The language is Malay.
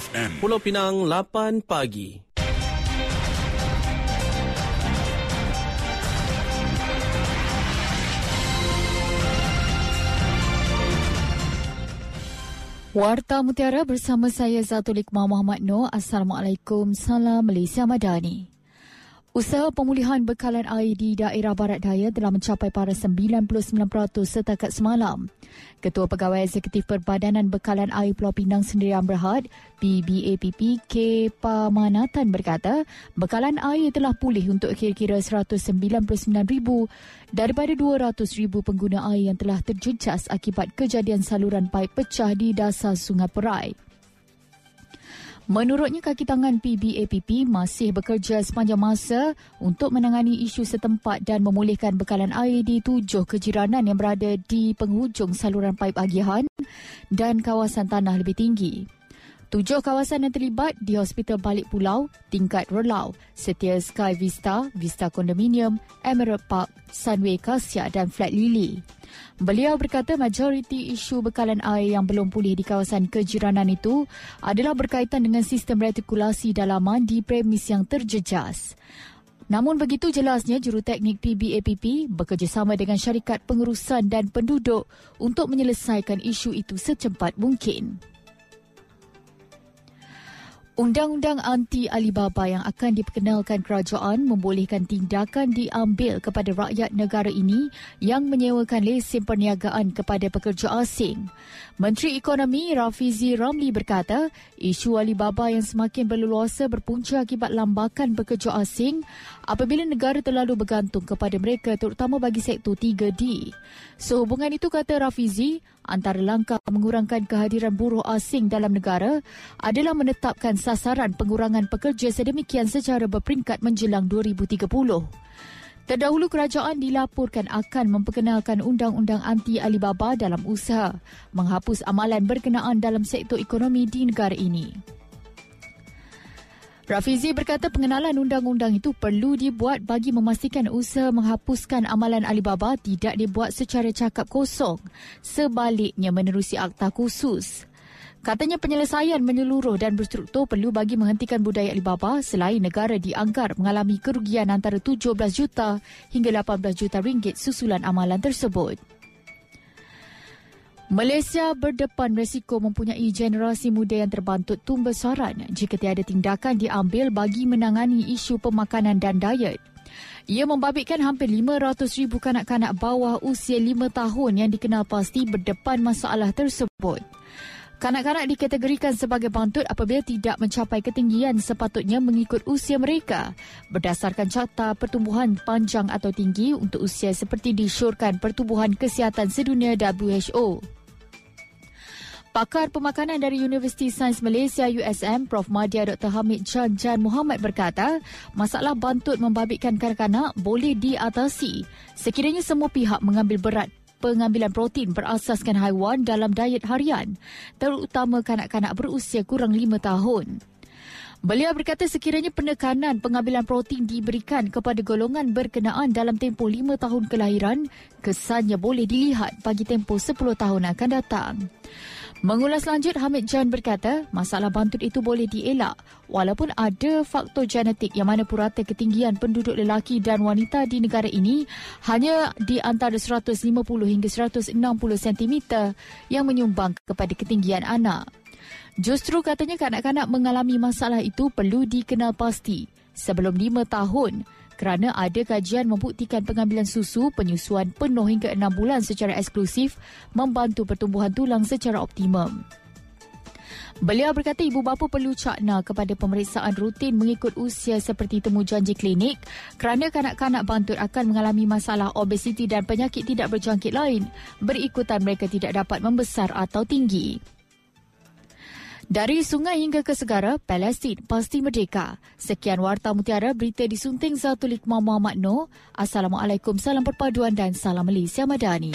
FM. Pulau Pinang 8 pagi. Warta Mutiara bersama saya Zatul Iqmah Muhammad Noor. Assalamualaikum. Salam Malaysia Madani. Usaha pemulihan bekalan air di daerah Barat Daya telah mencapai pada 99% setakat semalam. Ketua Pegawai Eksekutif Perbadanan Bekalan Air Pulau Pinang Sendirian Berhad, PBAPP K. Pamanatan berkata, bekalan air telah pulih untuk kira-kira 199,000 daripada 200,000 pengguna air yang telah terjejas akibat kejadian saluran paip pecah di dasar Sungai Perai. Menurutnya, kaki tangan PBAPP masih bekerja sepanjang masa untuk menangani isu setempat dan memulihkan bekalan air di tujuh kejiranan yang berada di penghujung saluran paip agihan dan kawasan tanah lebih tinggi. Tujuh kawasan yang terlibat di Hospital Balik Pulau, Tingkat Relau, Setia Sky Vista, Vista Condominium, Emerald Park, Sunway Kasia dan Flat Lily. Beliau berkata majoriti isu bekalan air yang belum pulih di kawasan kejiranan itu adalah berkaitan dengan sistem retikulasi dalaman di premis yang terjejas. Namun begitu jelasnya juruteknik PBAPP bekerjasama dengan syarikat pengurusan dan penduduk untuk menyelesaikan isu itu secepat mungkin. Undang-undang anti Alibaba yang akan diperkenalkan kerajaan membolehkan tindakan diambil kepada rakyat negara ini yang menyewakan lesen perniagaan kepada pekerja asing. Menteri Ekonomi Rafizi Ramli berkata, isu Alibaba yang semakin berleluasa berpunca akibat lambakan pekerja asing apabila negara terlalu bergantung kepada mereka terutama bagi sektor 3D. Sehubungan itu kata Rafizi, antara langkah mengurangkan kehadiran buruh asing dalam negara adalah menetapkan sasaran pengurangan pekerja sedemikian secara berperingkat menjelang 2030. Terdahulu kerajaan dilaporkan akan memperkenalkan undang-undang anti Alibaba dalam usaha menghapus amalan berkenaan dalam sektor ekonomi di negara ini. Rafizi berkata pengenalan undang-undang itu perlu dibuat bagi memastikan usaha menghapuskan amalan Alibaba tidak dibuat secara cakap kosong, sebaliknya menerusi akta khusus. Katanya penyelesaian menyeluruh dan berstruktur perlu bagi menghentikan budaya Alibaba selain negara dianggar mengalami kerugian antara 17 juta hingga 18 juta ringgit susulan amalan tersebut. Malaysia berdepan resiko mempunyai generasi muda yang terbantut tumbesaran jika tiada tindakan diambil bagi menangani isu pemakanan dan diet. Ia membabitkan hampir 500 ribu kanak-kanak bawah usia 5 tahun yang dikenal pasti berdepan masalah tersebut. Kanak-kanak dikategorikan sebagai bantut apabila tidak mencapai ketinggian sepatutnya mengikut usia mereka berdasarkan carta pertumbuhan panjang atau tinggi untuk usia seperti disyorkan Pertubuhan Kesihatan Sedunia WHO. Pakar pemakanan dari Universiti Sains Malaysia USM Prof Madia Dr Hamid Jan Jan Muhammad berkata, masalah bantut membabitkan kanak-kanak boleh diatasi sekiranya semua pihak mengambil berat pengambilan protein berasaskan haiwan dalam diet harian, terutama kanak-kanak berusia kurang 5 tahun. Beliau berkata sekiranya penekanan pengambilan protein diberikan kepada golongan berkenaan dalam tempoh 5 tahun kelahiran, kesannya boleh dilihat bagi tempoh 10 tahun akan datang. Mengulas lanjut, Hamid Jan berkata masalah bantut itu boleh dielak walaupun ada faktor genetik yang mana purata ketinggian penduduk lelaki dan wanita di negara ini hanya di antara 150 hingga 160 cm yang menyumbang kepada ketinggian anak. Justru katanya kanak-kanak mengalami masalah itu perlu dikenal pasti sebelum 5 tahun kerana ada kajian membuktikan pengambilan susu penyusuan penuh hingga 6 bulan secara eksklusif membantu pertumbuhan tulang secara optimum. Beliau berkata ibu bapa perlu cakna kepada pemeriksaan rutin mengikut usia seperti temu janji klinik kerana kanak-kanak bantut akan mengalami masalah obesiti dan penyakit tidak berjangkit lain berikutan mereka tidak dapat membesar atau tinggi. Dari sungai hingga ke segara, Palestin pasti merdeka. Sekian Warta Mutiara, berita disunting Zatulik Muhammad Noor. Assalamualaikum, salam perpaduan dan salam Malaysia Madani.